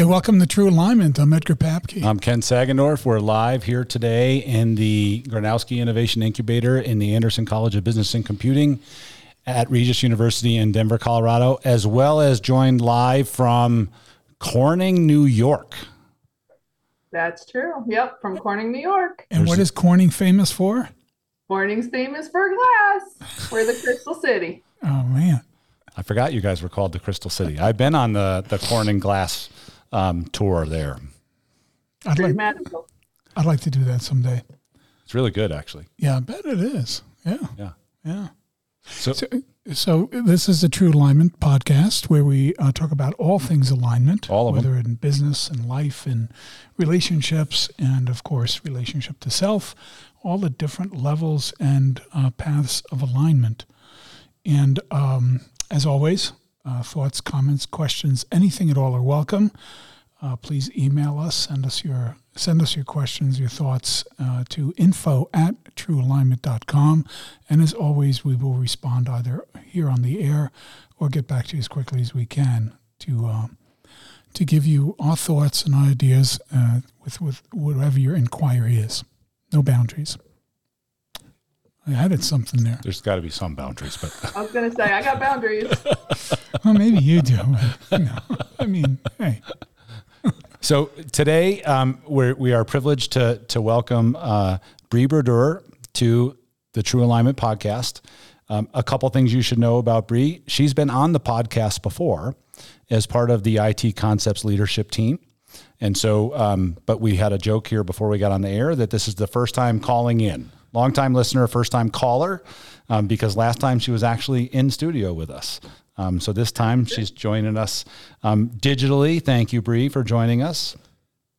Yeah, welcome to True Alignment. I'm Edgar Papke. I'm Ken Sagendorf. We're live here today in the Gronowski Innovation Incubator in the Anderson College of Business and Computing at Regis University in Denver, Colorado, as well as joined live from Corning, New York. That's true. Yep, from Corning, New York. and what is Corning famous for? Corning's famous for glass. We're the Crystal City. Oh man, I forgot you guys were called the Crystal City. I've been on the, the Corning Glass um, tour there. I'd like magical. I'd like to do that someday. It's really good, actually. Yeah, I bet it is. Yeah, Yeah. yeah. So, So, so this is the True Alignment podcast where we uh, talk about all things alignment, All of them. whether in business and life and relationships, and of course, relationship to self, all the different levels and uh, paths of alignment. And um, as always, uh, thoughts, comments, questions, anything at all are welcome. Uh, please email us, send us your send us your questions, your thoughts uh, to info at truealignment.com. And as always, we will respond either here on the air or get back to you as quickly as we can to uh, to give you our thoughts and ideas uh, with with whatever your inquiry is. No boundaries. I added something there. there's got to be some boundaries, but I was going to say, I got boundaries. Well, maybe you do. no, I mean, hey, So today um, we're, we are privileged to to welcome uh, Bree Brodeur to the True Alignment podcast. Um, a couple things you should know about Bree. She's been on the podcast before as part of the IT Concepts leadership team. And so, um, but we had a joke here before we got on the air that this is the first time calling in. Longtime listener, first time caller, um, because last time she was actually in studio with us. Um, so this time she's joining us um, digitally. Thank you, Bree, for joining us.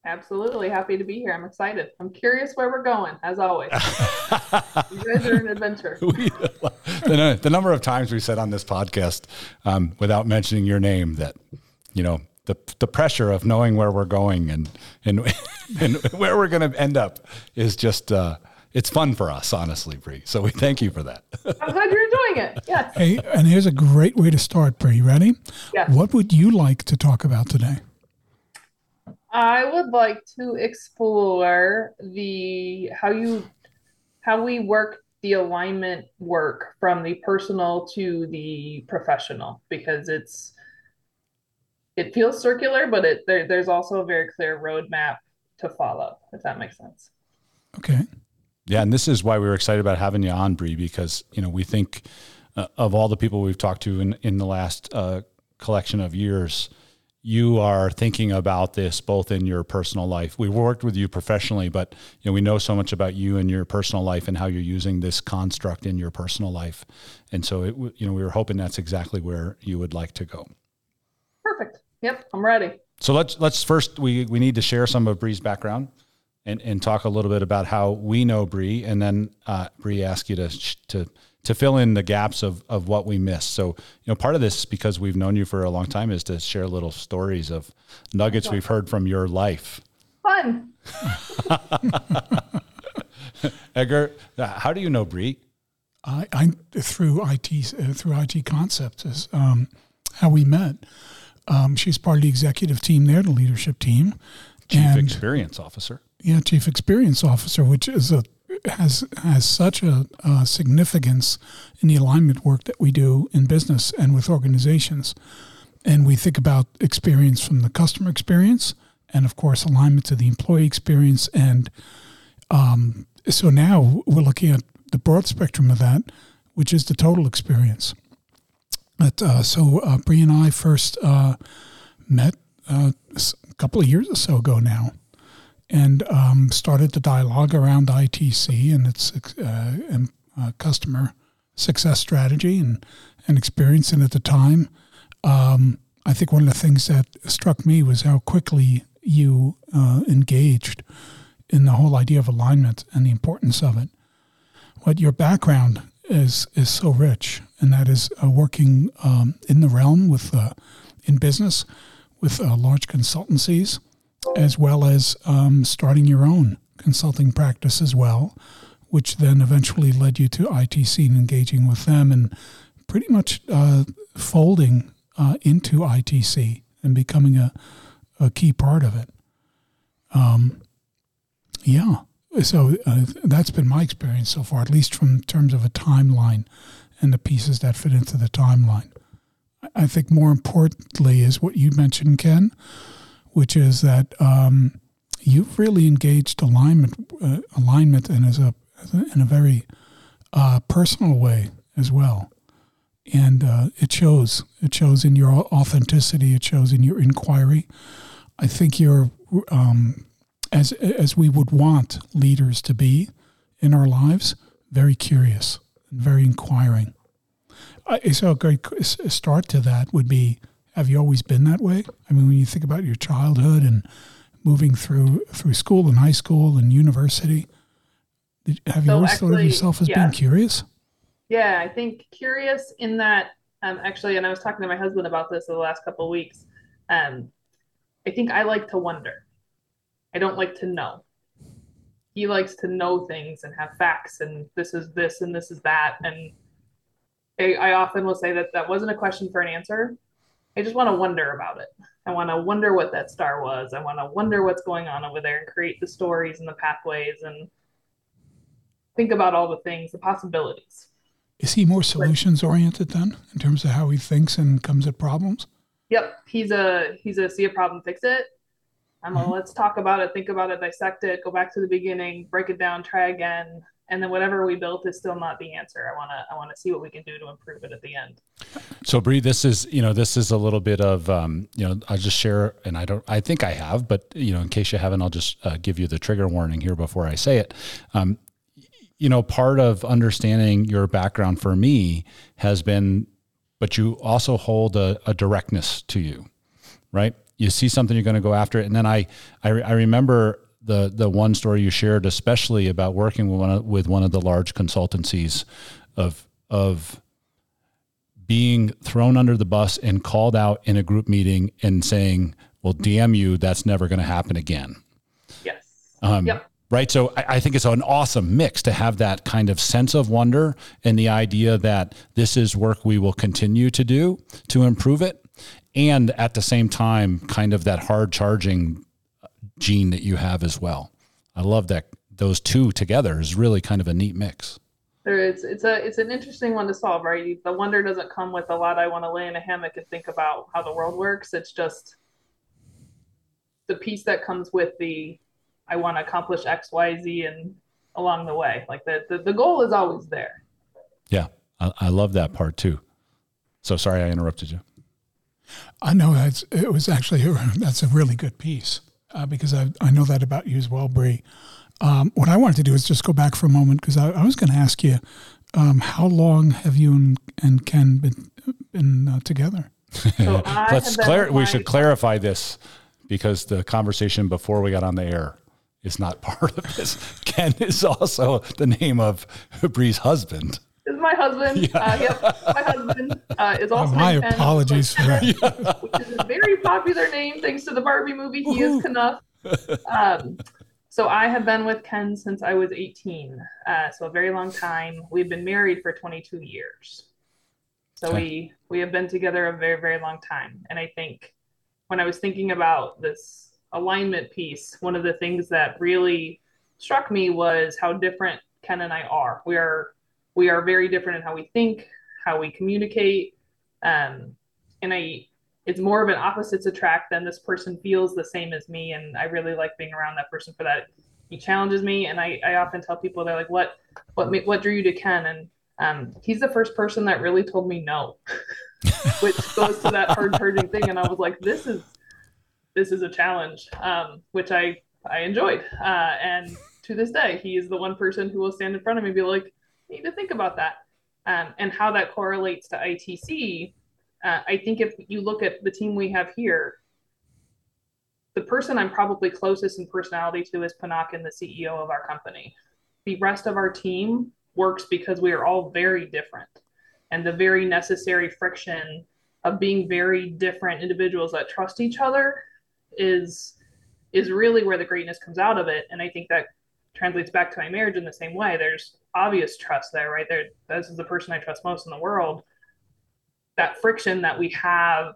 Absolutely happy to be here. I'm excited. I'm curious where we're going, as always. you guys are an adventure. we, the, the number of times we said on this podcast um, without mentioning your name that you know the the pressure of knowing where we're going and and and where we're going to end up is just uh, it's fun for us honestly Bree so we thank you for that I'm glad you're enjoying it. Yes. hey, and here's a great way to start. Bree, ready? Yes. What would you like to talk about today? I would like to explore the how you how we work the alignment work from the personal to the professional because it's it feels circular, but it there, there's also a very clear roadmap to follow, if that makes sense. Okay. Yeah and this is why we were excited about having you on Bree because you know we think uh, of all the people we've talked to in in the last uh, collection of years you are thinking about this both in your personal life. We've worked with you professionally, but you know we know so much about you and your personal life and how you're using this construct in your personal life. And so, it, you know, we were hoping that's exactly where you would like to go. Perfect. Yep, I'm ready. So let's let's first we we need to share some of Bree's background and and talk a little bit about how we know Bree, and then uh, Bree ask you to to to fill in the gaps of of what we missed. So you know, part of this because we've known you for a long time is to share little stories of nuggets we've heard from your life. Fun. Edgar, uh, how do you know Bree? I, I through IT uh, through IT Concepts is um, how we met. Um, she's part of the executive team there, the leadership team, Chief and Experience Officer. Yeah, chief experience officer, which is a has has such a, uh significance in the alignment work that we do in business and with organizations. And we think about experience from the customer experience, and of course alignment to the employee experience. And um, so now we're looking at the broad spectrum of that, which is the total experience. But, uh, so uh, Bree and I first uh, met uh, a couple of years or so ago now, and um, started the dialogue around ITC and its uh, and, uh, customer success strategy and, and experience. And at the time, um, I think one of the things that struck me was how quickly you uh, engaged in the whole idea of alignment and the importance of it. What your background is is so rich, and that is uh, working um, in the realm with uh, in business with uh, large consultancies, as well as um, starting your own consulting practice as well, which then eventually led you to ITC and engaging with them, and pretty much uh, folding uh, into ITC and becoming a, a key part of it. Um, yeah. So uh, that's been my experience so far, at least from terms of a timeline and the pieces that fit into the timeline. I think more importantly is what you mentioned, Ken, which is that um, you've really engaged alignment, uh, alignment, and as a, as a, in a very uh, personal way as well. And uh, it shows. It shows in your authenticity. It shows in your inquiry. I think you're, um, as as we would want leaders to be in our lives, very curious and very inquiring. so a great start to that would be: Have you always been that way? I mean, when you think about your childhood and moving through through school and high school and university, have you so always actually, thought of yourself as yeah. being curious? Yeah, I think curious in that um, actually, and I was talking to my husband about this in the last couple of weeks. Um, I think I like to wonder. I don't like to know. He likes to know things and have facts, and this is this and this is that. And I, I often will say that that wasn't a question for an answer. I just want to wonder about it. I want to wonder what that star was. I want to wonder what's going on over there and create the stories and the pathways and think about all the things, the possibilities. Is he more solutions oriented then in terms of how he thinks and comes at problems? Yep. He's a he's a see a problem, fix it. I'm mm-hmm. a let's talk about it, think about it, dissect it, go back to the beginning, break it down, try again. And then whatever we built is still not the answer. I wanna I wanna see what we can do to improve it at the end. So Bree, this is you know this is a little bit of um, you know I'll just share and I don't I think I have, but you know in case you haven't, I'll just uh, give you the trigger warning here before I say it. Um, you know, part of understanding your background for me has been, but you also hold a, a directness to you, right? You see something, you're going to go after it. And then I, I, I remember the the one story you shared, especially about working with one of, with one of the large consultancies, of of being thrown under the bus and called out in a group meeting and saying, "Well, damn you, that's never going to happen again." Yes. Um, yep right? So I, I, think it's an awesome mix to have that kind of sense of wonder and the idea that this is work we will continue to do to improve it. And at the same time, kind of that hard charging gene that you have as well. I love that those two together is really kind of a neat mix. It's it's a it's an interesting one to solve, right? The wonder doesn't come with a lot. I want to lay in a hammock and think about how the world works. It's just the piece that comes with the I want to accomplish X, Y, Z, and along the way. Like the, the, the goal is always there. Yeah. I, I love that part too. So sorry I interrupted you. I know that's, it was actually, that's a really good piece uh, because I, I know that about you as well, Bree. Um, what I wanted to do is just go back for a moment because I, I, was going to ask you, um, how long have you and, and Ken been, been uh, together? So Let's clar- we should clarify this because the conversation before we got on the air is not part of this. Ken is also the name of Bree's husband. Is my husband. Yeah. Uh, yep, my husband uh, is also. Oh, my apologies for that. Which is a very popular name thanks to the Barbie movie. He Woo-hoo. is Kenough. Um, so I have been with Ken since I was 18, uh, so a very long time. We've been married for 22 years. So okay. we we have been together a very very long time, and I think when I was thinking about this alignment piece, one of the things that really struck me was how different Ken and I are. We are we are very different in how we think, how we communicate, um, and I it's more of an opposites attract than this person feels the same as me, and I really like being around that person for that. He challenges me, and I, I often tell people they're like, "What what what drew you to Ken?" And um, he's the first person that really told me no, which goes to that hard charging thing. And I was like, "This is this is a challenge, um, which I I enjoyed. Uh, and to this day, he is the one person who will stand in front of me and be like, "Need to think about that," um, and how that correlates to ITC. Uh, I think if you look at the team we have here, the person I'm probably closest in personality to is Panakin, the CEO of our company. The rest of our team works because we are all very different, and the very necessary friction of being very different individuals that trust each other is is really where the greatness comes out of it and i think that translates back to my marriage in the same way there's obvious trust there right? There this is the person i trust most in the world. That friction that we have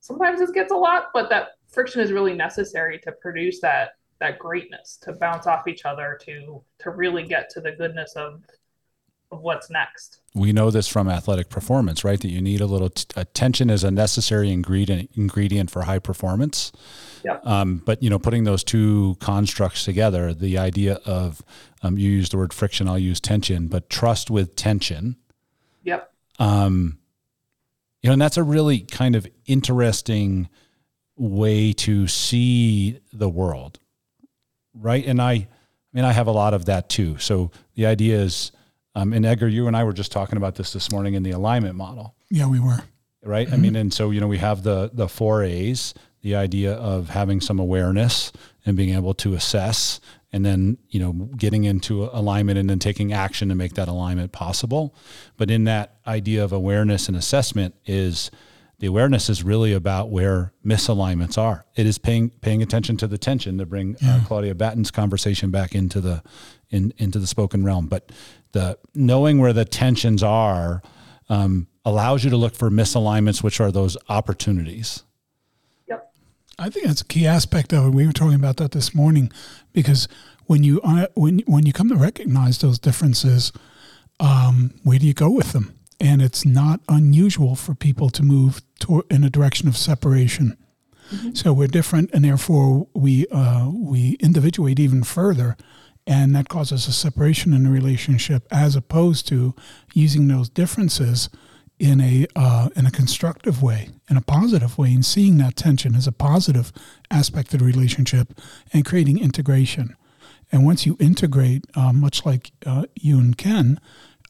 sometimes this gets a lot but that friction is really necessary to produce that that greatness to bounce off each other to to really get to the goodness of of what's next we know this from athletic performance right that you need a little t- attention is a necessary ingredient ingredient for high performance Yep. Um, but you know putting those two constructs together the idea of um, you use the word friction i'll use tension but trust with tension yep um, you know and that's a really kind of interesting way to see the world right? And I, I mean, I have a lot of that too. So the idea is, um, and Edgar, you and I were just talking about this this morning in the alignment model, Yeah, we were. right? I mean, and so you know, we have the the four A's, the idea of having some awareness and being able to assess, and then you know, getting into alignment and then taking action to make that alignment possible. But in that idea of awareness and assessment is the awareness is really about where misalignments are. It is paying paying attention to the tension to bring uh, Claudia Batten's conversation back into the in into the spoken realm. But the knowing where the tensions are um, allows you to look for misalignments, which are those opportunities. yep I think that's a key aspect of it. We were talking about that this morning because when you uh, when when you come to recognize those differences, um, where do you go with them? And it's not unusual for people to move to, in a direction of separation. So we're different, and therefore we uh, we individuate even further, and that causes a separation in the relationship, as opposed to using those differences in a uh, in a constructive way, in a positive way, and seeing that tension as a positive aspect of the relationship, and creating integration. And once you integrate, uh, much like uh, you and Ken,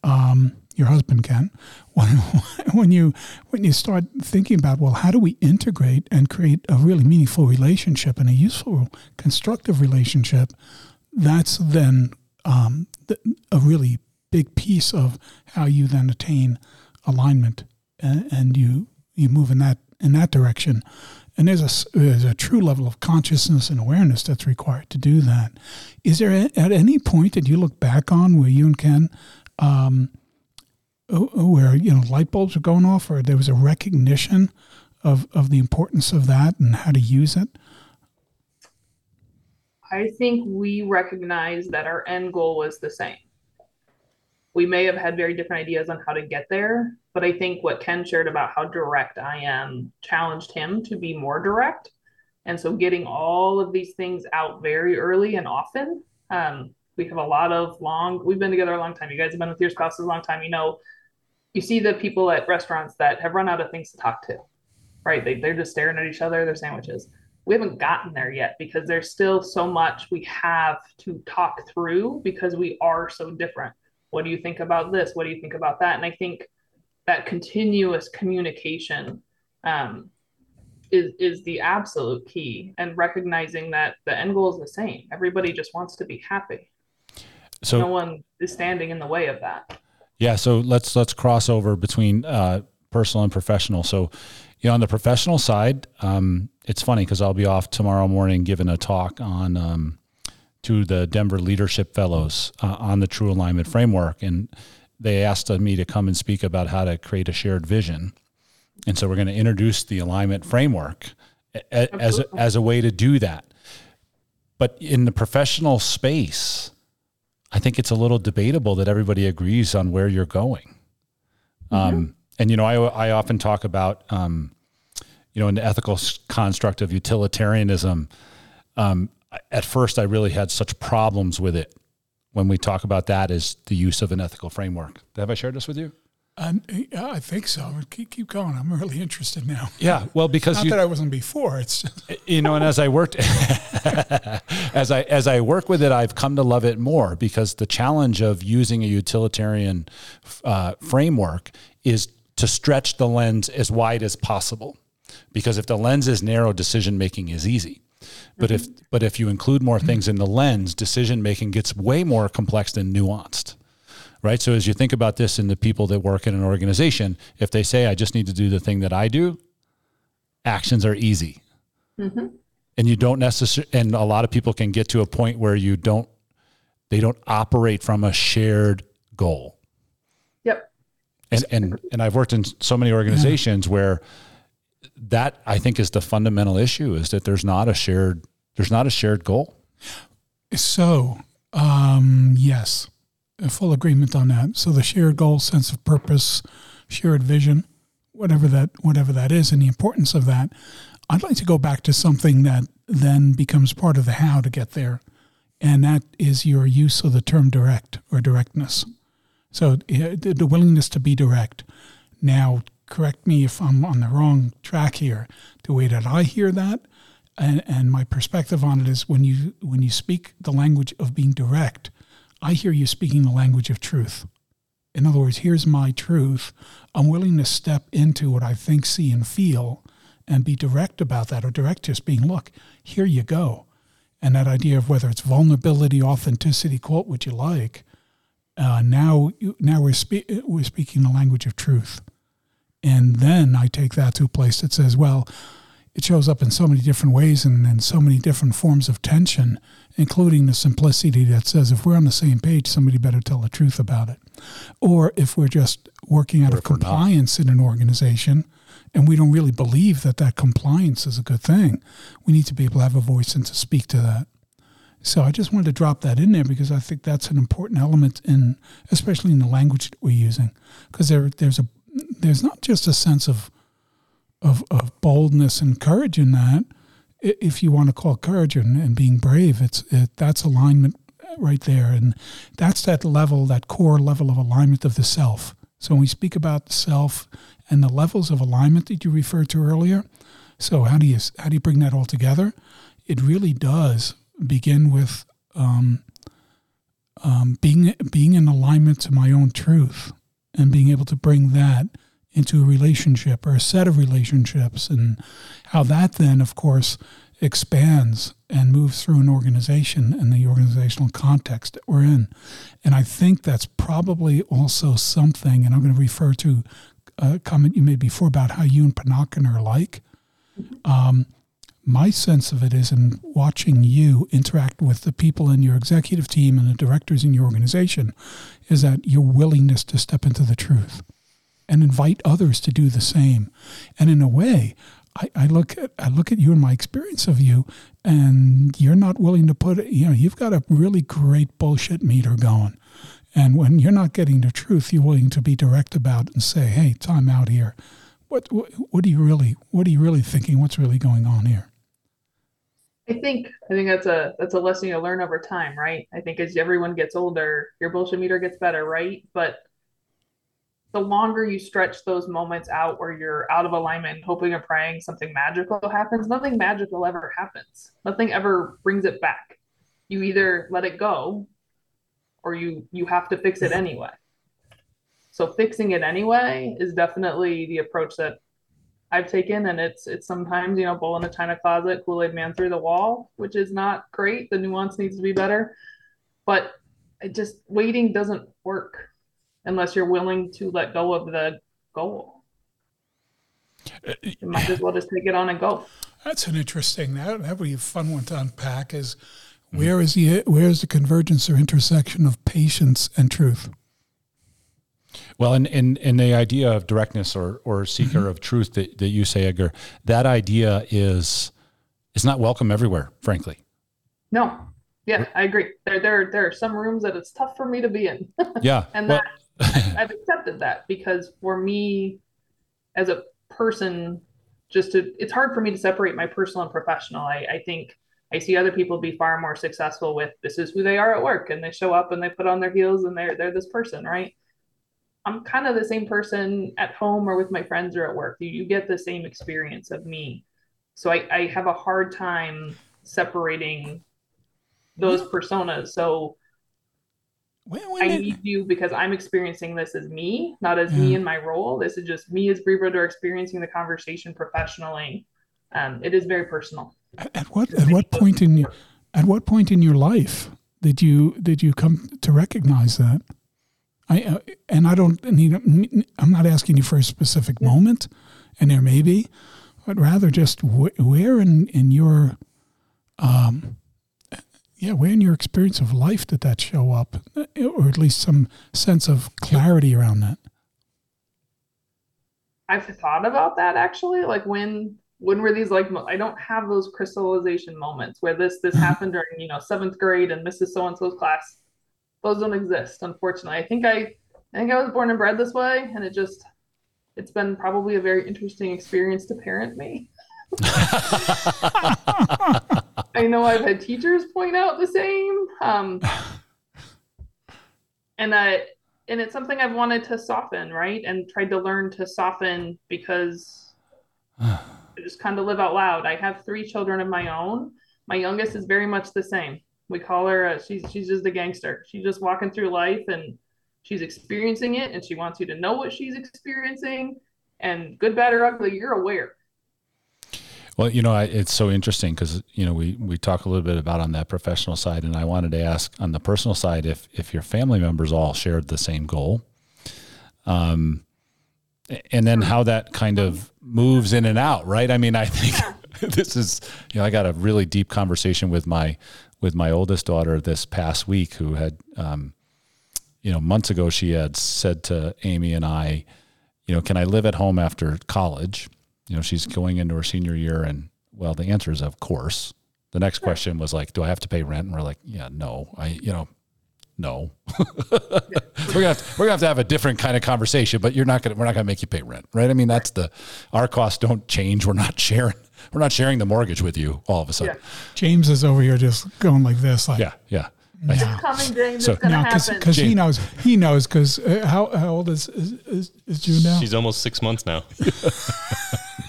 um, your husband Ken, when, when you when you start thinking about well, how do we integrate and create a really meaningful relationship and a useful, constructive relationship? That's then um, a really big piece of how you then attain alignment, and, and you you move in that in that direction. And there's a there's a true level of consciousness and awareness that's required to do that. Is there a, at any point that you look back on where you and Ken, um, where you know light bulbs are going off, or there was a recognition of of the importance of that and how to use it? I think we recognize that our end goal was the same. We may have had very different ideas on how to get there, but I think what Ken shared about how direct I am challenged him to be more direct. And so getting all of these things out very early and often. Um, we have a lot of long, we've been together a long time. You guys have been with your spouses a long time. You know, you see the people at restaurants that have run out of things to talk to, right? They, they're just staring at each other, their sandwiches we haven't gotten there yet because there's still so much we have to talk through because we are so different. What do you think about this? What do you think about that? And I think that continuous communication um, is is the absolute key, and recognizing that the end goal is the same. Everybody just wants to be happy. So no one is standing in the way of that. Yeah, so let's let's cross over between uh, personal and professional. So, you know, on the professional side, um, it's funny because I'll be off tomorrow morning giving a talk on um, to the Denver Leadership Fellows uh, on the True Alignment Framework, and they asked me to come and speak about how to create a shared vision. And so we're going to introduce the alignment framework a- as a, as a way to do that. But in the professional space, I think it's a little debatable that everybody agrees on where you're going. Um, and you know, I I often talk about um, you know, in the ethical construct of utilitarianism. Um, at first, I really had such problems with it when we talk about that as the use of an ethical framework. Have I shared this with you? And yeah, I think so. Keep, keep going. I'm really interested now. Yeah, well, because Not you, that I wasn't before. It's just, you know, and as I worked, as I as I work with it, I've come to love it more because the challenge of using a utilitarian uh, framework is to stretch the lens as wide as possible. Because if the lens is narrow, decision making is easy. But if mm-hmm. but if you include more things in the lens, decision making gets way more complex and nuanced right? So as you think about this in the people that work in an organization, if they say, I just need to do the thing that I do, actions are easy. Mm-hmm. And you don't necessarily, and a lot of people can get to a point where you don't, they don't operate from a shared goal. And, and, and I've worked in so many organizations where that I think is the fundamental issue is that there's not a shared there's not a shared goal. So, um, yes, a full agreement on that. So the shared goal, sense of purpose, shared vision, whatever that whatever that is, and the importance of that. I'd like to go back to something that then becomes part of the how to get there, and that is your use of the term direct or directness. So the willingness to be direct. Now, correct me if I'm on the wrong track here. The way that I hear that, and, and my perspective on it is when you when you speak the language of being direct, I hear you speaking the language of truth. In other words, here's my truth. I'm willing to step into what I think, see, and feel and be direct about that, or direct just being, look, here you go. And that idea of whether it's vulnerability, authenticity, quote what you like, uh, now now we're, spe- we're speaking the language of truth. And then I take that to a place that says, well, it shows up in so many different ways and in so many different forms of tension, including the simplicity that says if we're on the same page, somebody better tell the truth about it. Or if we're just working out of compliance in an organization and we don't really believe that that compliance is a good thing, we need to be able to have a voice and to speak to that. So I just wanted to drop that in there because I think that's an important element in, especially in the language that we're using, because there there's a there's not just a sense of of, of boldness and courage in that. If you want to call courage and, and being brave, it's it, that's alignment right there, and that's that level, that core level of alignment of the self. So when we speak about the self and the levels of alignment that you referred to earlier, so how do you how do you bring that all together? It really does begin with um, um, being being in alignment to my own truth and being able to bring that into a relationship or a set of relationships, and how that then, of course, expands and moves through an organization and the organizational context that we're in. And I think that's probably also something, and I'm going to refer to a comment you made before about how you and Panakin are alike. Um, my sense of it is in watching you interact with the people in your executive team and the directors in your organization is that your willingness to step into the truth and invite others to do the same. And in a way, I, I, look at I look at you and my experience of you, and you're not willing to put it, you know you've got a really great bullshit meter going, and when you're not getting the truth, you're willing to be direct about and say, hey, time out here. What, what what are you really what are you really thinking? What's really going on here? I think I think that's a that's a lesson you learn over time, right? I think as everyone gets older, your bullshit meter gets better, right? But the longer you stretch those moments out where you're out of alignment, hoping and praying something magical happens, nothing magical ever happens. Nothing ever brings it back. You either let it go or you you have to fix it anyway. So fixing it anyway is definitely the approach that I've taken, and it's it's sometimes you know bull in a china closet, Kool Aid man through the wall, which is not great. The nuance needs to be better, but it just waiting doesn't work unless you're willing to let go of the goal. Uh, you might as well just take it on and go. That's an interesting. That that would be a fun one to unpack. Is mm. where is the where is the convergence or intersection of patience and truth? Well, in, in, in the idea of directness or, or seeker mm-hmm. of truth that, that you say, Edgar, that idea is is not welcome everywhere, frankly. No. Yeah, I agree. There there there are some rooms that it's tough for me to be in. Yeah. and well, that I've accepted that because for me as a person, just to it's hard for me to separate my personal and professional. I, I think I see other people be far more successful with this is who they are at work and they show up and they put on their heels and they're they're this person, right? I'm kind of the same person at home or with my friends or at work. You, you get the same experience of me. So I, I have a hard time separating those personas. So when, when I did... need you because I'm experiencing this as me, not as yeah. me in my role. This is just me as Bree Brodeur experiencing the conversation professionally. Um, it is very personal. At what at what point in your, at what point in your life did you did you come to recognize that? I uh, and I don't need. I'm not asking you for a specific moment, and there may be, but rather just wh- where in in your, um, yeah, where in your experience of life did that show up, or at least some sense of clarity around that. I've thought about that actually. Like when when were these like I don't have those crystallization moments where this this mm-hmm. happened during you know seventh grade and Mrs. So and so's class. Those don't exist, unfortunately. I think I I think I was born and bred this way, and it just it's been probably a very interesting experience to parent me. I know I've had teachers point out the same. Um, and I and it's something I've wanted to soften, right? And tried to learn to soften because I just kind of live out loud. I have three children of my own. My youngest is very much the same. We call her uh, she's she's just a gangster. She's just walking through life and she's experiencing it and she wants you to know what she's experiencing and good, bad, or ugly, you're aware. Well, you know, I, it's so interesting because you know we we talk a little bit about on that professional side, and I wanted to ask on the personal side if if your family members all shared the same goal, um, and then how that kind of moves in and out, right? I mean, I think this is you know I got a really deep conversation with my with my oldest daughter this past week, who had um, you know months ago she had said to Amy and I, you know, can I live at home after college? you know, she's going into her senior year, and well, the answer is of course. The next question was like, do I have to pay rent? And we're like, yeah, no, I, you know, no. we're gonna have to, we're gonna have to have a different kind of conversation, but you're not gonna we're not gonna make you pay rent, right? I mean, that's the our costs don't change. We're not sharing we're not sharing the mortgage with you all of a sudden. Yeah. James is over here just going like this, like yeah, yeah. It's coming, James. So, it's gonna no, happen. Because he knows. He knows. Because uh, how how old is is, is, is June now? She's almost six months now.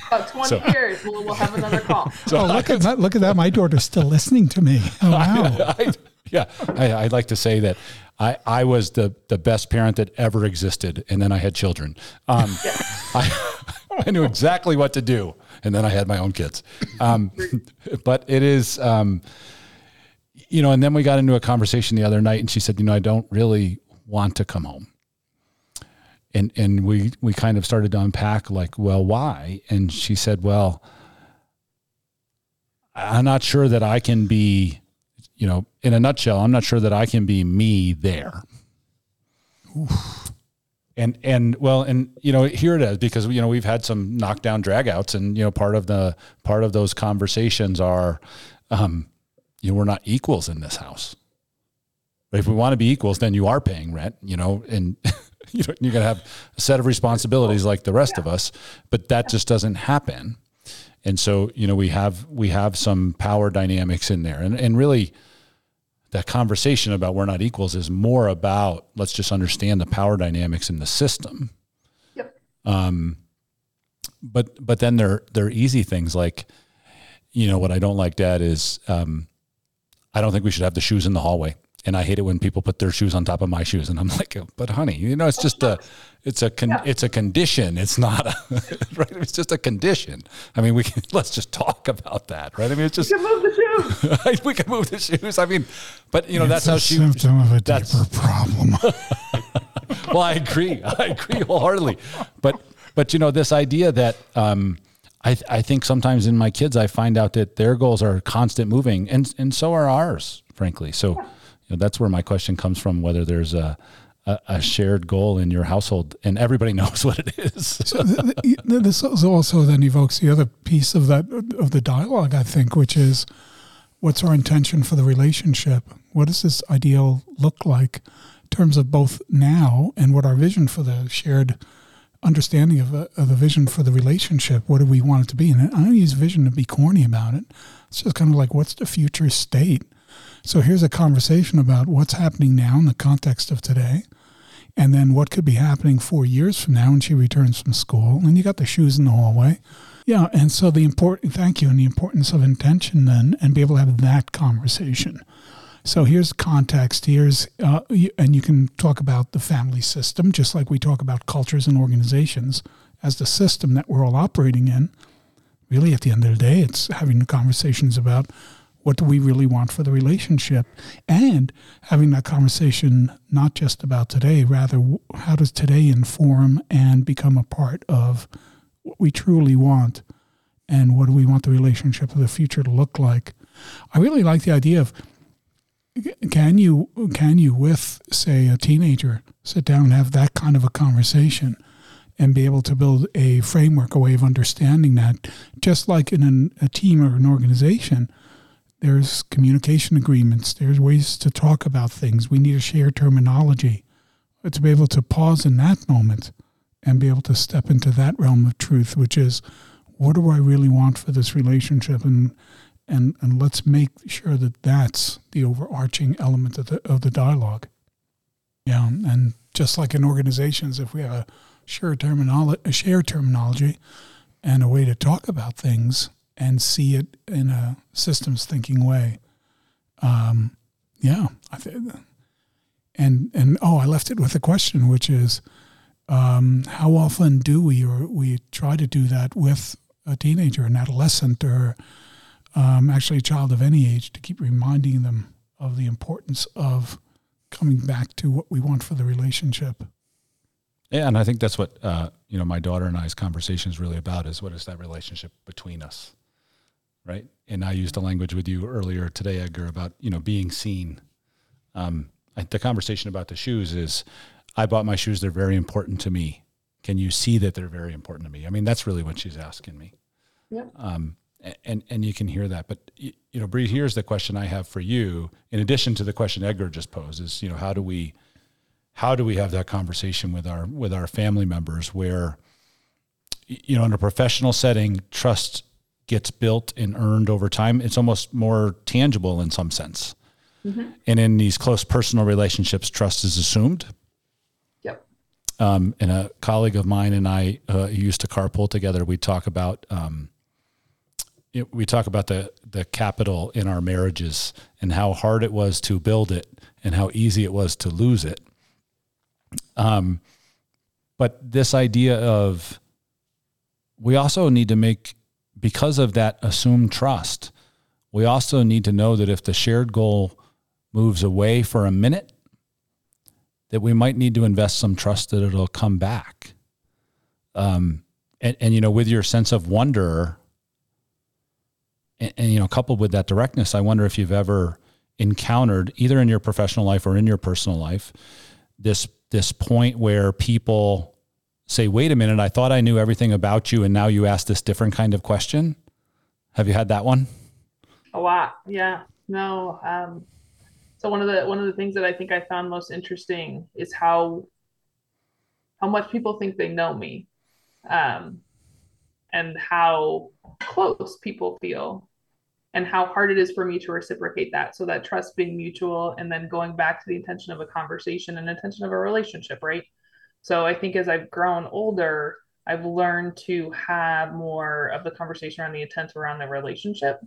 About twenty so, years, we'll, we'll have another call. So oh, look at that! Look at that! My daughter's still listening to me. Oh wow! I, I, yeah, I, would like to say that I, I was the the best parent that ever existed, and then I had children. Um, yeah. I I knew exactly what to do, and then I had my own kids. Um, but it is. Um, you know, and then we got into a conversation the other night, and she said, you know, I don't really want to come home. And and we we kind of started to unpack like, well, why? And she said, well, I'm not sure that I can be, you know, in a nutshell, I'm not sure that I can be me there. Oof. And and well, and you know, here it is because you know we've had some knockdown dragouts, and you know, part of the part of those conversations are, um, you know, we're not equals in this house. But if we want to be equals, then you are paying rent, you know, and you know, you're going to have a set of responsibilities like the rest yeah. of us, but that just doesn't happen. And so, you know, we have, we have some power dynamics in there and, and really that conversation about we're not equals is more about, let's just understand the power dynamics in the system. Yep. Um, but, but then there, there are easy things like, you know, what I don't like dad is, um, I don't think we should have the shoes in the hallway. And I hate it when people put their shoes on top of my shoes. And I'm like, but honey, you know, it's just a, it's a, con- yeah. it's a condition. It's not a, right. It's just a condition. I mean, we can, let's just talk about that. Right. I mean, it's just, we can move the shoes. we can move the shoes. I mean, but you know, it's that's how she, symptom of a that's, deeper problem. well, I agree. I agree wholeheartedly. But, but you know, this idea that, um, I, I think sometimes in my kids, I find out that their goals are constant moving and, and so are ours, frankly. So you know, that's where my question comes from, whether there's a, a, a shared goal in your household and everybody knows what it is. so this also then evokes the other piece of that, of the dialogue, I think, which is what's our intention for the relationship? What does this ideal look like in terms of both now and what our vision for the shared understanding of, a, of the vision for the relationship. What do we want it to be? And I don't use vision to be corny about it. It's just kind of like, what's the future state? So here's a conversation about what's happening now in the context of today, and then what could be happening four years from now when she returns from school. And you got the shoes in the hallway. Yeah, and so the important, thank you, and the importance of intention then, and be able to have that conversation. So here's context. Here's uh, and you can talk about the family system, just like we talk about cultures and organizations as the system that we're all operating in. Really, at the end of the day, it's having the conversations about what do we really want for the relationship, and having that conversation not just about today, rather how does today inform and become a part of what we truly want, and what do we want the relationship of the future to look like. I really like the idea of can you can you with say a teenager sit down and have that kind of a conversation and be able to build a framework, a way of understanding that. Just like in an, a team or an organization, there's communication agreements, there's ways to talk about things. We need a shared terminology. But to be able to pause in that moment and be able to step into that realm of truth, which is what do I really want for this relationship? And and and let's make sure that that's the overarching element of the of the dialogue. Yeah, and just like in organizations, if we have a shared terminology, a shared terminology, and a way to talk about things and see it in a systems thinking way, um, yeah, I. And and oh, I left it with a question, which is, um, how often do we or we try to do that with a teenager, an adolescent, or um, actually a child of any age to keep reminding them of the importance of coming back to what we want for the relationship. Yeah, and I think that's what uh, you know my daughter and I's conversation is really about is what is that relationship between us, right? And I used the language with you earlier today, Edgar, about you know being seen. Um, the conversation about the shoes is, I bought my shoes; they're very important to me. Can you see that they're very important to me? I mean, that's really what she's asking me. Yeah. Um, and and you can hear that. But you know, Bree, here's the question I have for you. In addition to the question Edgar just posed, is you know how do we how do we have that conversation with our with our family members where you know in a professional setting trust gets built and earned over time it's almost more tangible in some sense mm-hmm. and in these close personal relationships trust is assumed um, and a colleague of mine and i uh, used to carpool together we talk about um, it, we talk about the the capital in our marriages and how hard it was to build it and how easy it was to lose it. Um, but this idea of we also need to make because of that assumed trust. We also need to know that if the shared goal moves away for a minute, that we might need to invest some trust that it'll come back. Um, and, and you know, with your sense of wonder and, and, you know, coupled with that directness, I wonder if you've ever encountered either in your professional life or in your personal life this this point where people say, "Wait a minute, I thought I knew everything about you, and now you ask this different kind of question." Have you had that one? A lot, yeah. No. Um, so one of the one of the things that I think I found most interesting is how how much people think they know me, um, and how close people feel and how hard it is for me to reciprocate that. So that trust being mutual and then going back to the intention of a conversation and intention of a relationship right? So i think as i've grown older i've learned to have more of the conversation around the intent around the relationship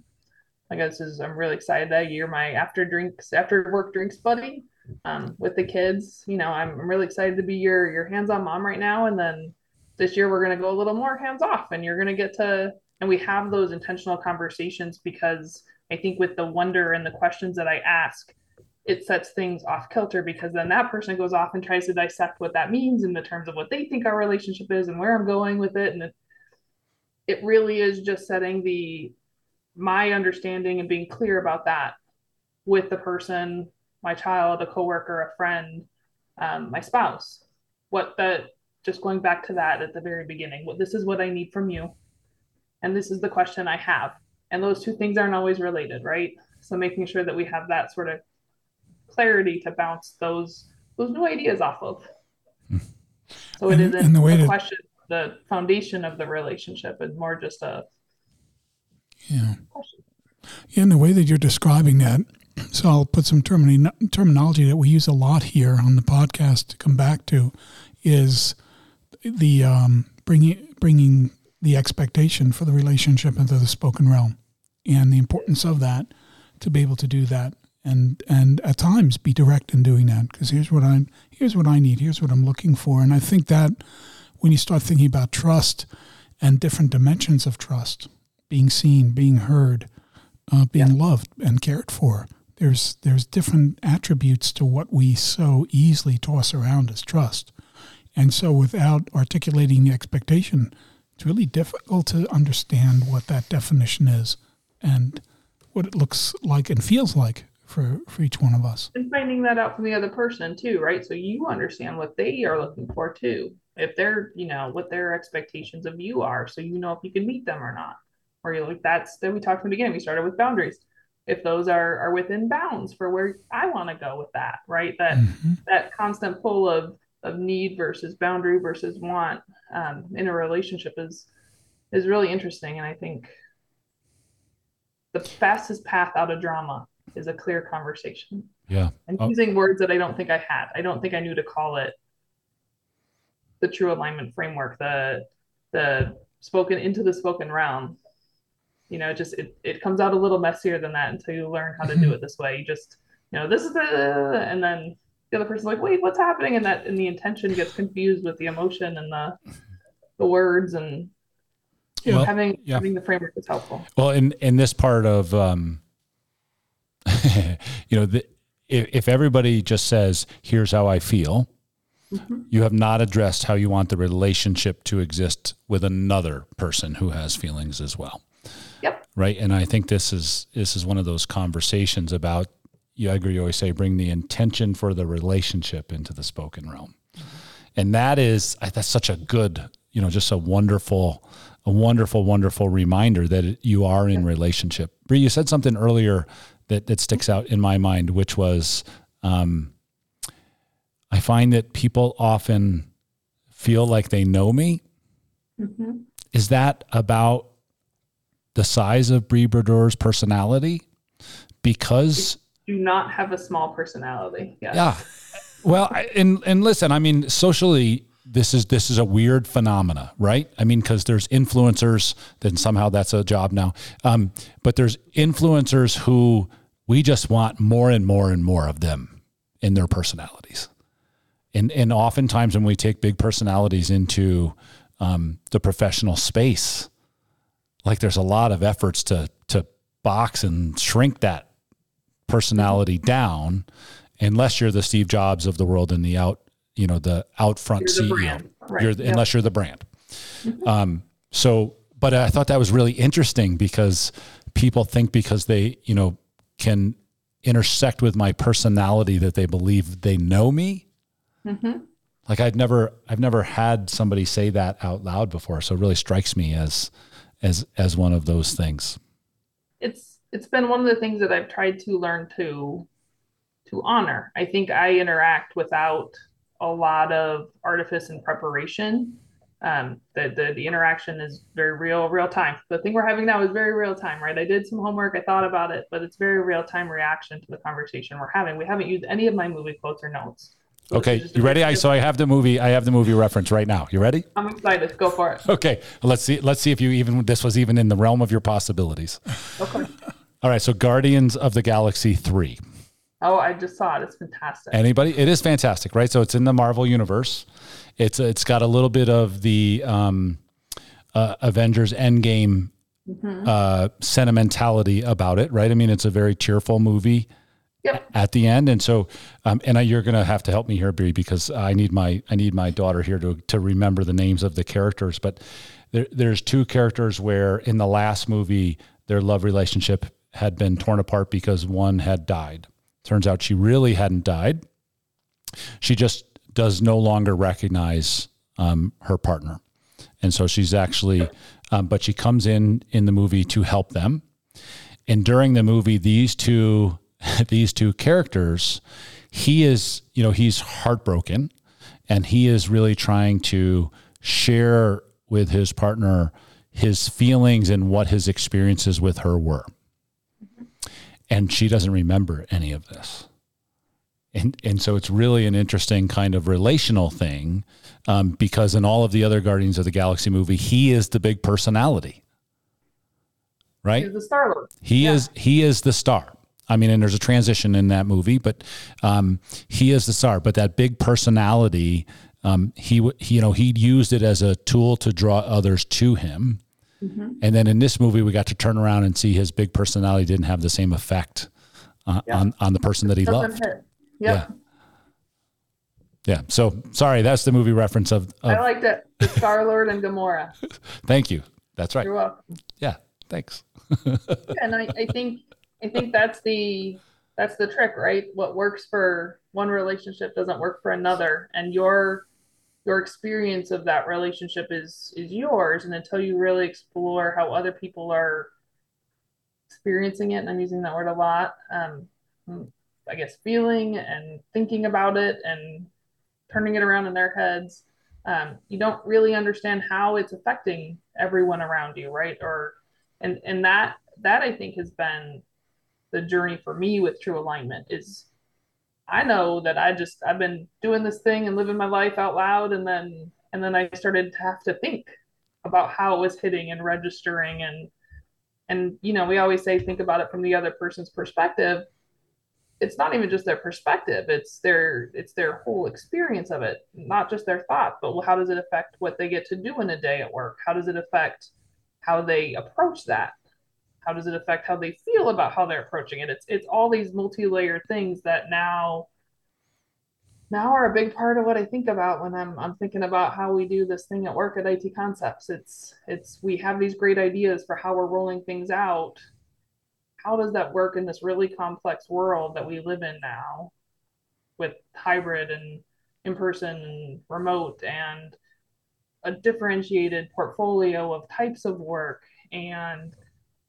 i guess is i'm really excited that you're my after drinks after work drinks buddy um, with the kids you know I'm, really excited to be your your hands-on mom right now and then this year we're going to go a little more hands off and you're going to get to and we have those intentional conversations because I think with the wonder and the questions that I ask, it sets things off kilter because then that person goes off and tries to dissect what that means in the terms of what they think our relationship is and where I'm going with it. And it, it really is just setting the my understanding and being clear about that with the person, my child, a coworker, a friend, um, my spouse. What the just going back to that at the very beginning. What this is what I need from you and this is the question I have. And those two things aren't always related, right? So making sure that we have that sort of clarity to bounce those those new ideas off of. So it and, isn't the way a to, question, the foundation of the relationship is more just a yeah. Yeah, and the way that you're describing that, so I'll put some termini- terminology that we use a lot here on the podcast to come back to, is the um, bringing bringing the expectation for the relationship into the spoken realm and the importance of that to be able to do that and and at times be direct in doing that. Because here's what I'm here's what I need here's what I'm looking for. And I think that when you start thinking about trust and different dimensions of trust being seen being heard uh, being yeah. loved and cared for there's there's different attributes to what we so easily toss around as trust and so without articulating the expectation it's really difficult to understand what that definition is and what it looks like and feels like for, for each one of us. And finding that out from the other person too, right? So you understand what they are looking for too. if they're you know what their expectations of you are so you know if you can meet them or not you're like that's that we talked in the beginning. We started with boundaries. If those are are within bounds for where i want to go with that right? That mm-hmm. that constant pull of of need versus boundary versus want um, in a relationship is is really interesting. And i think the fastest path out of drama is a clear conversation. Yeah. And oh. using words that i don't think i had. I don't think i knew to call it the true alignment framework, the the spoken into the spoken realm. You know, just it, it comes out a little messier than that until you learn how to do mm-hmm. it this way. You just, you know, this is the and then the other person's like, wait, what's happening? And that and the intention gets confused with the emotion and the the words and you know, well, having yeah. having the framework is helpful. Well, in in this part of um you know, the, if, if everybody just says, here's how I feel, Mm-hmm. You have not addressed how you want the relationship to exist with another person who has feelings as well. Yep. Right. And I think this is this is one of those conversations about you agree you always say bring the intention for the relationship into the spoken realm. Mm-hmm. And that is that's such a good, you know, just a wonderful, a wonderful, wonderful reminder that you are in relationship. Bree, you said something earlier that that sticks out in my mind, which was um, I find that people often feel like they know me. Mm-hmm. Is that about the size of Bree Brodeur's personality? Because do not have a small personality. Yes. Yeah. Well, and and listen, I mean, socially, this is this is a weird phenomena, right? I mean, because there's influencers, then somehow that's a job now. Um, but there's influencers who we just want more and more and more of them in their personalities and and oftentimes when we take big personalities into um, the professional space, like there's a lot of efforts to to box and shrink that personality down, unless you're the Steve Jobs of the world and the out you know the out front you're CEO. Right. You're, yep. Unless you're the brand. Mm-hmm. Um, so, but I thought that was really interesting because people think because they you know can intersect with my personality that they believe they know me Mm-hmm. Like I'd never, I've never had somebody say that out loud before. So it really strikes me as, as, as one of those things. It's, it's been one of the things that I've tried to learn to, to honor. I think I interact without a lot of artifice and preparation. Um, the, the, the interaction is very real, real time. The thing we're having now is very real time, right? I did some homework, I thought about it, but it's very real time reaction to the conversation we're having. We haven't used any of my movie quotes or notes. Okay, you ready? I so I have the movie. I have the movie reference right now. You ready? I'm excited. Go for it. Okay, let's see. Let's see if you even this was even in the realm of your possibilities. Okay. All right. So Guardians of the Galaxy three. Oh, I just saw it. It's fantastic. Anybody? It is fantastic, right? So it's in the Marvel universe. It's it's got a little bit of the um, uh, Avengers Endgame mm-hmm. uh, sentimentality about it, right? I mean, it's a very cheerful movie at the end. And so, um, and I, you're going to have to help me here, Bree, because I need my I need my daughter here to to remember the names of the characters. But there, there's two characters where in the last movie their love relationship had been torn apart because one had died. Turns out she really hadn't died. She just does no longer recognize um, her partner, and so she's actually, um, but she comes in in the movie to help them. And during the movie, these two these two characters, he is, you know, he's heartbroken and he is really trying to share with his partner his feelings and what his experiences with her were. And she doesn't remember any of this. And, and so it's really an interesting kind of relational thing um, because in all of the other Guardians of the Galaxy movie, he is the big personality, right? He's the star. He yeah. is he is the star. I mean, and there's a transition in that movie, but um, he is the star. But that big personality, um, he, he, you know, he used it as a tool to draw others to him. Mm-hmm. And then in this movie, we got to turn around and see his big personality didn't have the same effect uh, yeah. on on the person that he loved. Yep. Yeah. Yeah. So sorry, that's the movie reference of. of I liked it. Star Lord and Gamora. Thank you. That's right. You're welcome. Yeah. Thanks. yeah, and I, I think I think that's the that's the trick, right? What works for one relationship doesn't work for another, and your your experience of that relationship is is yours. And until you really explore how other people are experiencing it and i'm using that word a lot um, i guess feeling and thinking about it and turning it around in their heads um, you don't really understand how it's affecting everyone around you right? Or and and that that i think has been the journey for me with true alignment is I know that I just I've been doing this thing and living my life out loud and then and then I started to have to think about how it was hitting and registering and and you know we always say think about it from the other person's perspective. It's not even just their perspective it's their it's their whole experience of it not just their thought but how does it affect what they get to do in a day at work? How does it affect how they approach that how does it affect how they feel about how they're approaching it it's it's all these multi-layered things that now now are a big part of what I think about when I'm I'm thinking about how we do this thing at work at IT Concepts. It's it's we have these great ideas for how we're rolling things out. How does that work in this really complex world that we live in now with hybrid and in person and remote and a differentiated portfolio of types of work and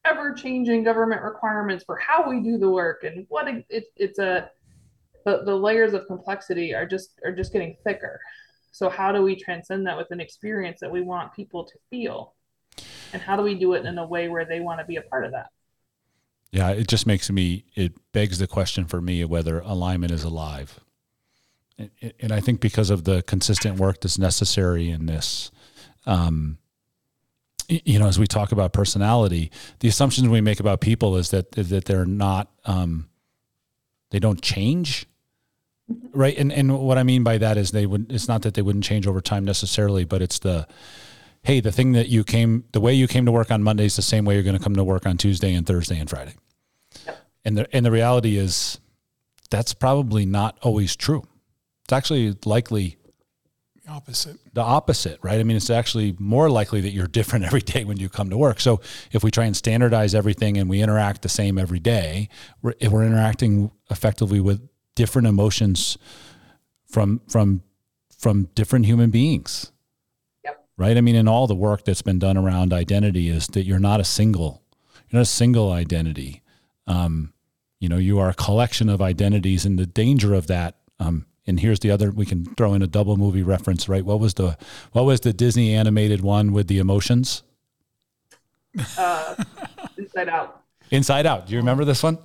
ever changing government requirements for how we do the work and what it, it, it's a the, the layers of complexity are just are just getting thicker. So how do we transcend that with an experience that we want people to feel? And how do we do it in a way where they want to be a part of that? Yeah it just makes me it begs the question for me whether alignment is alive. And, and i think because of the consistent work that's necessary in this um, you know, as we talk about personality, the assumptions we make about people is that that they're not, um, they don't change, right? And and what I mean by that is they would. It's not that they wouldn't change over time necessarily, but it's the, hey, the thing that you came, the way you came to work on Monday is the same way you're going to come to work on Tuesday and Thursday and Friday. Yep. And the and the reality is, that's probably not always true. It's actually likely opposite. The opposite, right? I mean, it's actually more likely that you're different every day when you come to work. So if we try and standardize everything and we interact the same every day, we're, we're interacting effectively with different emotions from from from different human beings. Yep. Right? I mean, in all the work that's been done around identity is that you're not a single, you're not a single identity. Um, you know, you are a collection of identities, and the danger of that um, and here's the other we can throw in a double movie reference right? What was the what was the disney animated one with the emotions? Uh, inside out. Inside out. Do you remember this one?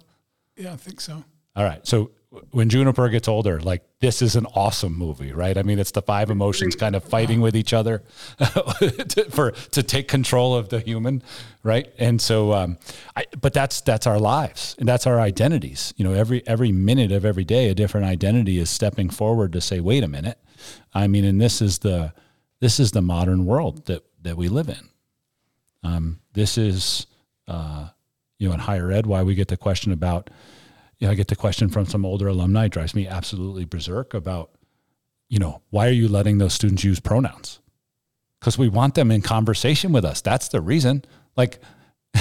Yeah i think so. All right. So when Juniper gets older, like this is an awesome movie, right? I mean, it's the five emotions kind of fighting with each other to, for to take control of the human, right? And so, um, I, but that's that's our lives and that's our identities. You know, every every minute of every day, a different identity is stepping forward to say, "Wait a minute." I mean, and this is the this is the modern world that that we live in. Um, this is, uh, you know, in higher ed, why we get the question about you know, I get the question from some older alumni, it drives me absolutely berserk about, you know, why are you letting those students use pronouns? Because we want them in conversation with us. That's the reason. Like,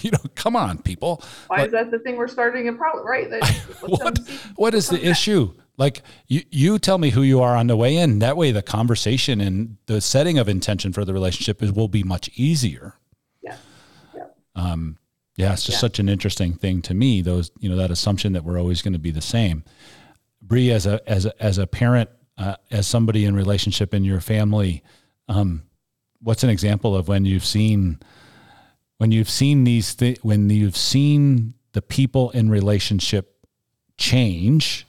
you know, come on, people. Why like, is that the thing we're starting in problem, right? what, what is the back. issue? Like you, you tell me who you are on the way in. That way, the conversation and the setting of intention for the relationship is will be much easier. Yeah. Yeah. Um, yeah, it's just yeah. such an interesting thing to me. Those, you know, that assumption that we're always going to be the same. Bree, as a as a, as a parent, uh, as somebody in relationship in your family, um, what's an example of when you've seen when you've seen these th- when you've seen the people in relationship change,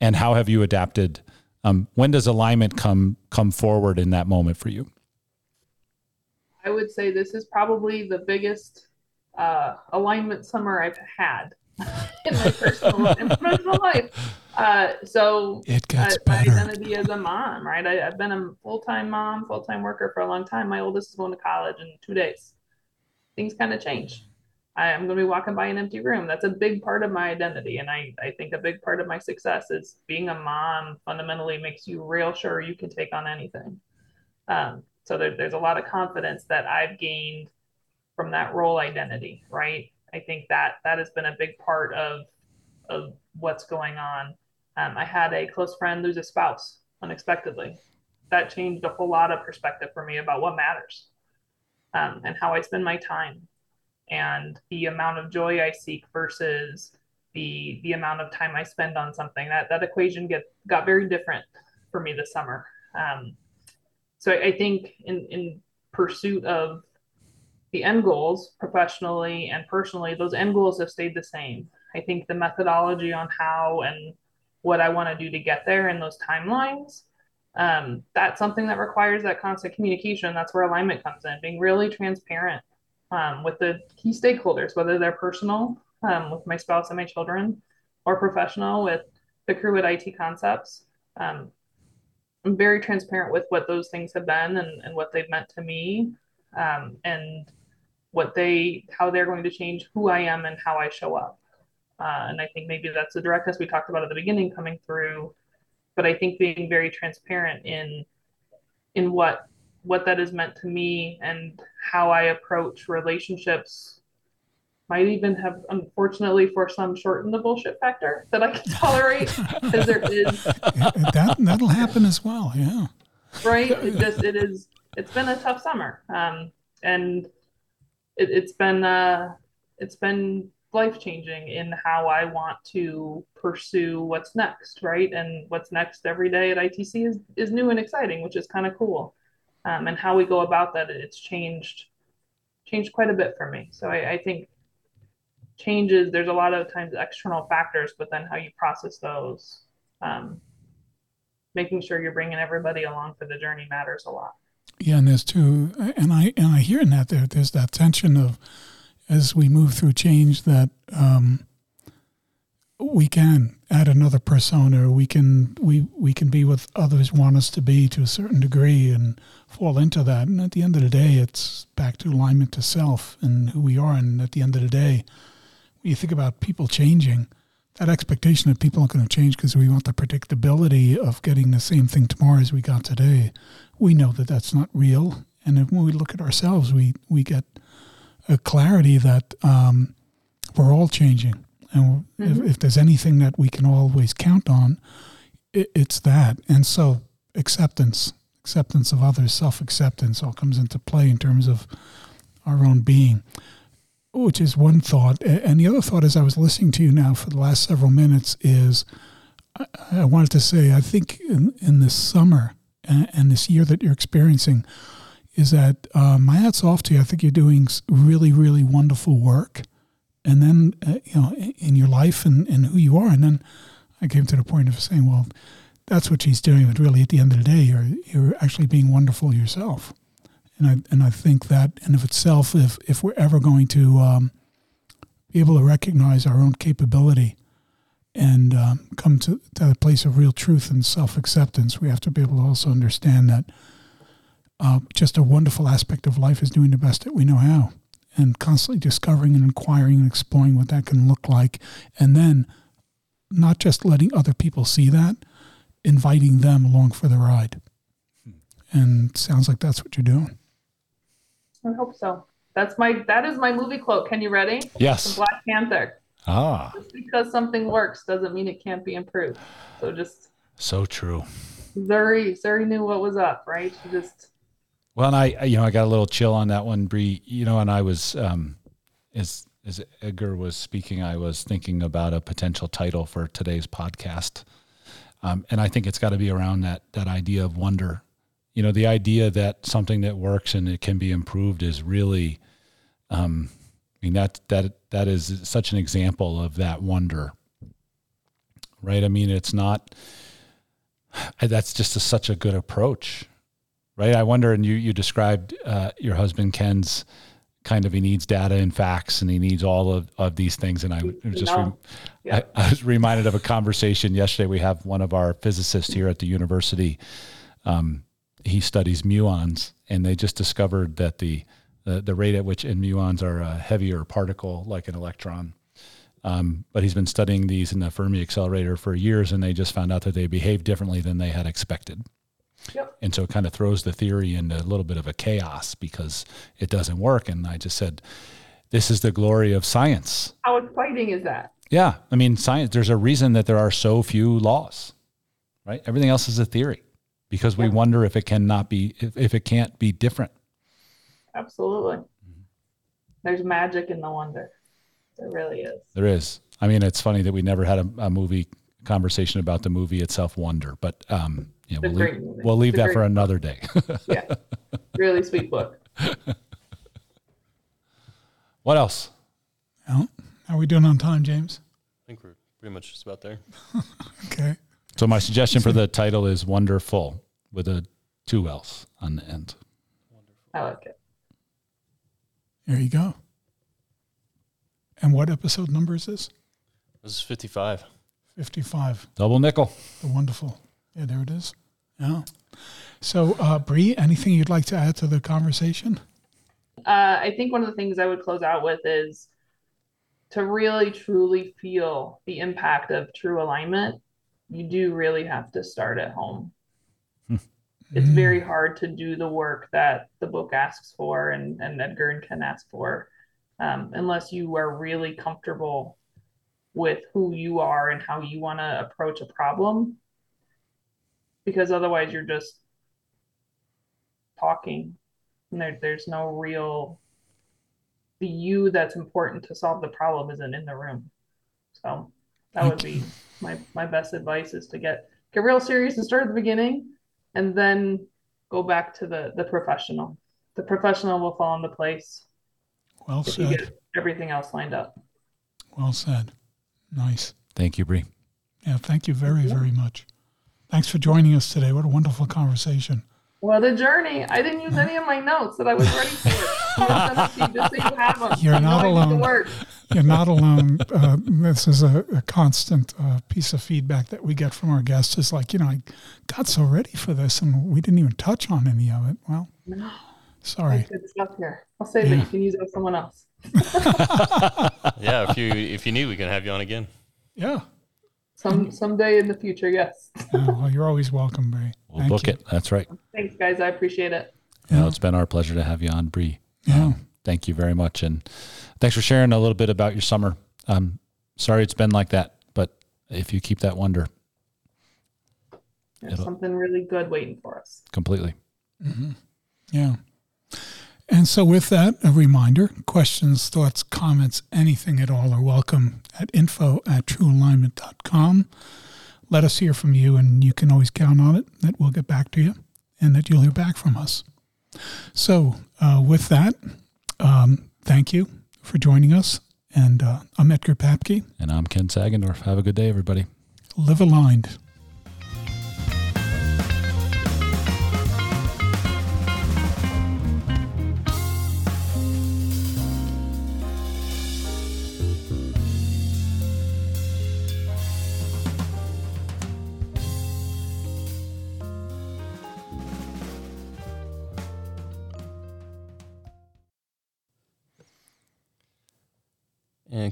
and how have you adapted? Um, when does alignment come come forward in that moment for you? I would say this is probably the biggest uh, alignment summer I've had in my personal and professional life. Uh, so it gets uh, my identity as a mom, right? I, have been a full time mom, full time worker for a long time. My oldest is going to college in two days. Things kind of change. I, am going to be walking by an empty room. That's a big part of my identity. And I, I think a big part of my success is being a mom fundamentally makes you real sure you can take on anything. Um, so there, there's a lot of confidence that I've gained from that role identity, right? I think that that has been a big part of of what's going on. Um, I had a close friend lose a spouse unexpectedly, that changed a whole lot of perspective for me about what matters um, and how I spend my time and the amount of joy I seek versus the the amount of time I spend on something. That that equation get got very different for me this summer. Um, so I, I think in in pursuit of the end goals professionally and personally, those end goals have stayed the same. I think the methodology on how and what I want to do to get there and those timelines, um, that's something that requires that constant communication. That's where alignment comes in, being really transparent um, with the key stakeholders, whether they're personal um, with my spouse and my children or professional with the crew at IT Concepts. Um, I'm very transparent with what those things have been and, and what they've meant to me um, and what they, how they're going to change who I am and how I show up. Uh, and I think maybe that's the directness we talked about at the beginning coming through. But I think being very transparent in in what what that has meant to me and how I approach relationships might even have unfortunately for some shortened the bullshit factor that I can tolerate because there is that that'll happen as well yeah right it just it is it's been a tough summer um and it, has been uh it's been life changing in how I want to pursue what's next right? And what's next every day at ITC is is new and exciting which is kind of cool. Um, and how we go about that it's changed changed quite a bit for me. So I, I think changes there's a lot of times external factors but then how you process those um, making sure you're bringing everybody along for the journey matters a lot yeah and there's too and i and i hear in that there there's that tension of as we move through change that um, we can add another persona. We can we we can be what others want us to be to a certain degree and fall into that. And at the end of the day, it's back to alignment to self and who we are. And at the end of the day, when you think about people changing, that expectation that people aren't going to change because we want the predictability of getting the same thing tomorrow as we got today, we know that that's not real. And when we look at ourselves, we we get a clarity that um, we're all changing and mm-hmm. if, if, there's anything that we can always count on, it, it's that. And so acceptance, acceptance of others, self acceptance all comes into play in terms of our own being, which is one thought. And the other thought, as I was listening to you now for the last several minutes, is I, I wanted to say, I think in, in this summer and, and this year that you're experiencing, is that uh, my hat's off to you. I think you're doing really, really wonderful work and then uh, you know in your life and, and who you are and then i came to the point of saying well that's what she's doing but really at the end of the day you're you're actually being wonderful yourself and i and i think that in of itself if if we're ever going to um, be able to recognize our own capability and um, come to, to a place of real truth and self-acceptance we have to be able to also understand that uh, just a wonderful aspect of life is doing the best that we know how and constantly discovering and inquiring and exploring what that can look like. And then not just letting other people see that, inviting them along for the ride. And sounds like that's what you're doing. I hope so. That's my that is my movie quote. Can you ready? Yes. From Black Panther. Ah. Just because something works doesn't mean it can't be improved. So just so true. Zuri Zuri knew what was up, right? She just well, and I, you know, I got a little chill on that one, Bree. You know, and I was, um, as as Edgar was speaking, I was thinking about a potential title for today's podcast, um, and I think it's got to be around that that idea of wonder. You know, the idea that something that works and it can be improved is really, um, I mean, that that that is such an example of that wonder, right? I mean, it's not. That's just a, such a good approach right? I wonder, and you you described uh, your husband Ken's kind of he needs data and facts, and he needs all of, of these things. And I just re- yeah. I, I, was reminded of a conversation yesterday. We have one of our physicists here at the university. Um, he studies muons, and they just discovered that the the, the rate at which in muons are a heavier particle, like an electron. Um, but he's been studying these in the Fermi accelerator for years, and they just found out that they behave differently than they had expected. Yep. And so it kind of throws the theory into a little bit of a chaos because it doesn't work. And I just said, this is the glory of science. How exciting is that? Yeah. I mean, science, there's a reason that there are so few laws, right? Everything else is a theory. Because we wonder if it cannot be if, if it can't be different. Absolutely. There's magic in the wonder. There really is. There is. I mean, it's funny that we never had a, a movie conversation about the movie itself, Wonder, but um, yeah, we'll leave, we'll leave It's that for another day. Yeah. really sweet book. what else? Well, how are we doing on time, James? I think we're pretty much just about there. Okay. So my suggestion for the title is Wonderful with a two L's on the end. I like it. There you go. And what episode number is this? This is 55. 55. Double nickel. The wonderful. Yeah, there it is. Yeah. So, uh, Bree, anything you'd like to add to the conversation? Uh, I think one of the things I would close out with is to really truly feel the impact of true alignment, you do really have to start at home. It's very hard to do the work that the book asks for and, and Edgar and Ken ask for um, unless you are really comfortable with who you are and how you want to approach a problem. Because otherwise, you're just talking and there, there's no real the you that's important to solve the problem isn't in the room so that would be my my best advice is to get get real serious and start at the beginning and then go back to the the professional the professional will fall into place Well if you said. get everything else lined up Well said. Nice. Thank you, Bree. Yeah, thank you very, very much. Thanks for joining us today. What a wonderful conversation. Well the journey i didn't use any of my notes that i was ready for gonna send them to you just so you have them You're not I need the alone. You're not alone. Uh, this is a, a constant uh, piece of feedback that we get from our guests. Is like, you know, I got so ready for this and we didn't even touch on any of it. Well, no. sorry. good stuff here i'll save it Yeah. you can use it with someone else Yeah, if you if you need, we can have you on again. Yeah. Some mm. someday in the future yes Yeah, oh, well, you're always welcome, Bree. We'll Thank book you. it. That's right. thanks guys i appreciate it You know, it's been our pleasure to have you on, Bree. Yeah. Um, thank you very much, and thanks for sharing a little bit about your summer. Um, sorry it's been like that, but if you keep that wonder There's something really good waiting for us. completely, mm-hmm. Yeah. And so, with that, a reminder questions, thoughts, comments, anything at all are welcome at info at truealignment.com. Let us hear from you, and you can always count on it that we'll get back to you and that you'll hear back from us. So, uh, with that, um, thank you for joining us. And uh, I'm Edgar Papke. and I'm Ken Sagendorf. Have a good day, everybody. Live aligned.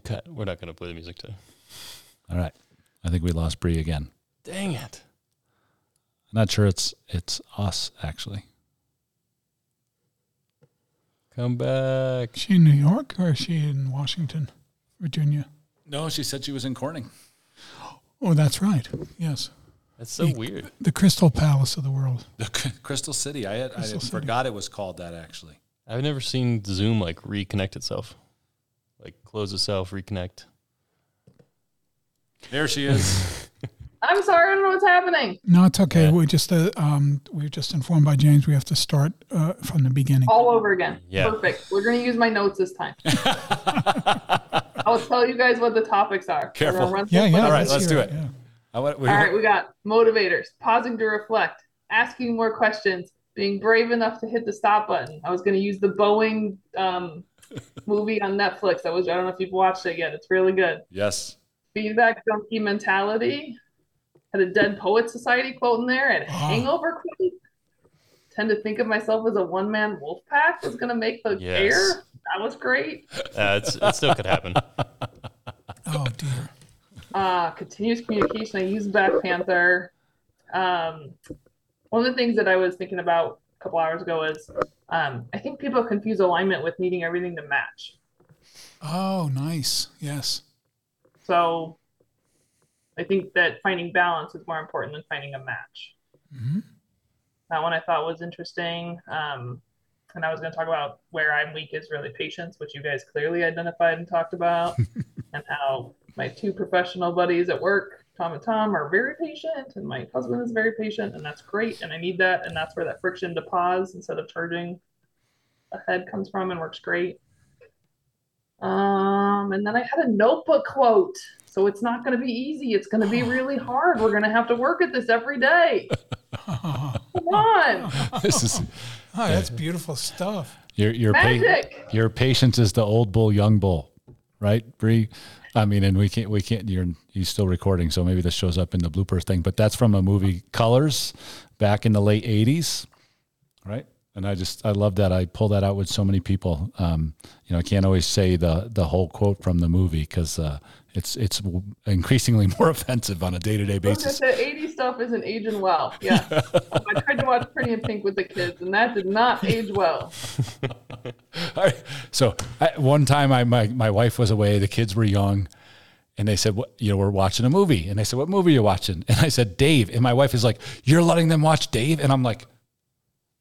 Cut. We're not going to play the music today. All right, I think we lost Bree again. Dang it. I'm not sure it's it's us actually. Come back. Is she in New York or is she in Washington, Virginia? No, she said she was in Corning. Oh, that's right. Yes. That's so weird. The Crystal Palace of the world. The Crystal City. I had, Crystal I City. forgot it was called that actually. I've never seen Zoom like reconnect itself, like close itself, reconnect. There she is. I'm sorry, I don't know what's happening. No, it's okay. Yeah. We just uh, um, we were just informed by James we have to start uh, from the beginning. All over again. Yeah. Perfect. We're going to use my notes this time. I'll tell you guys what the topics are. Careful. run Yeah, yeah. All right, let's let's do it. Yeah. I want, we, All right, we got motivators, pausing to reflect, asking more questions, being brave enough to hit the stop button. I was going to use the Boeing um, movie on Netflix. I was I don't know if you've watched it yet. It's really good. Yes. Feedback junkie mentality. Had a Dead Poet Society quote in there. and a Oh. hangover quote. Tend to think of myself as a one man wolf pack was going to make the Yes. air. That was great. Uh, it's, it still could happen. Oh dear. uh, continuous communication. I use Black Panther. Um, one of the things that I was thinking about a couple hours ago is um, I think people confuse alignment with needing everything to match. Oh, nice. Yes. So I think that finding balance is more important than finding a match. hmm That one I thought was interesting. Um, and I was going to talk about where I'm weak is really patience, which you guys clearly identified and talked about, and how my two professional buddies at work, Tom and Tom, are very patient, and my husband is very patient, and that's great, and I need that, and that's where that friction to pause instead of charging ahead comes from, and works great. Um, and then I had a notebook quote. So it's not going to be easy. It's going to be really hard. We're going to have to work at this every day. Come on. This is Oh, that's beautiful stuff. your your pa- your patience is the old bull, young bull, right, Bree? I mean, and we can't we can't. You're he's still recording, so maybe this shows up in the blooper thing. But that's from a movie Colors, back in the late '80s, right? And I just I love that. I pull that out with so many people. Um, you know, I can't always say the the whole quote from the movie because uh, it's it's increasingly more offensive on a day to day I was gonna basis. say 80 stuff isn't aging well. Yeah. I tried to watch Pretty in Pink with the kids, and that did not age well. All right. So I, one time, I my my wife was away. The kids were young, and they said, "What you know, we're watching a movie." And they said, "What movie are you watching?" And I said, "Dave." And my wife is like, "You're letting them watch Dave?" And I'm like,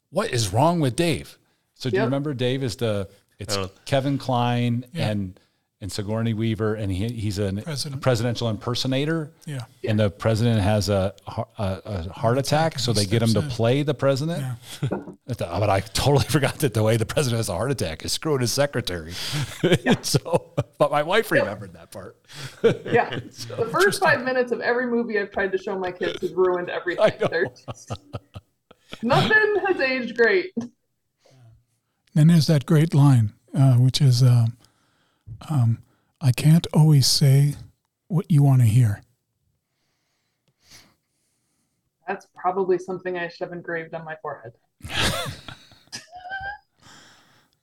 "What is wrong with Dave?" So do you remember Dave is the it's oh. Kevin Kline Yeah. and and Sigourney Weaver, and he he's a President. presidential impersonator. Yeah. And the president has a, a, a heart attack, so they get him to play the president. Yeah. But I totally forgot that the way the president has a heart attack is screwing his secretary. so, but my wife remembered that part. Yeah. The first five minutes of every movie I've tried to show my kids has ruined everything. just- nothing has aged great. Then there's that great line, uh, which is, um, um, "I can't always say what you want to hear." That's probably something I should have engraved on my forehead.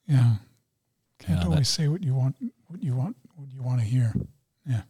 Yeah, can't Yeah, that- always say what you want. What you want. What you want to hear. Yeah.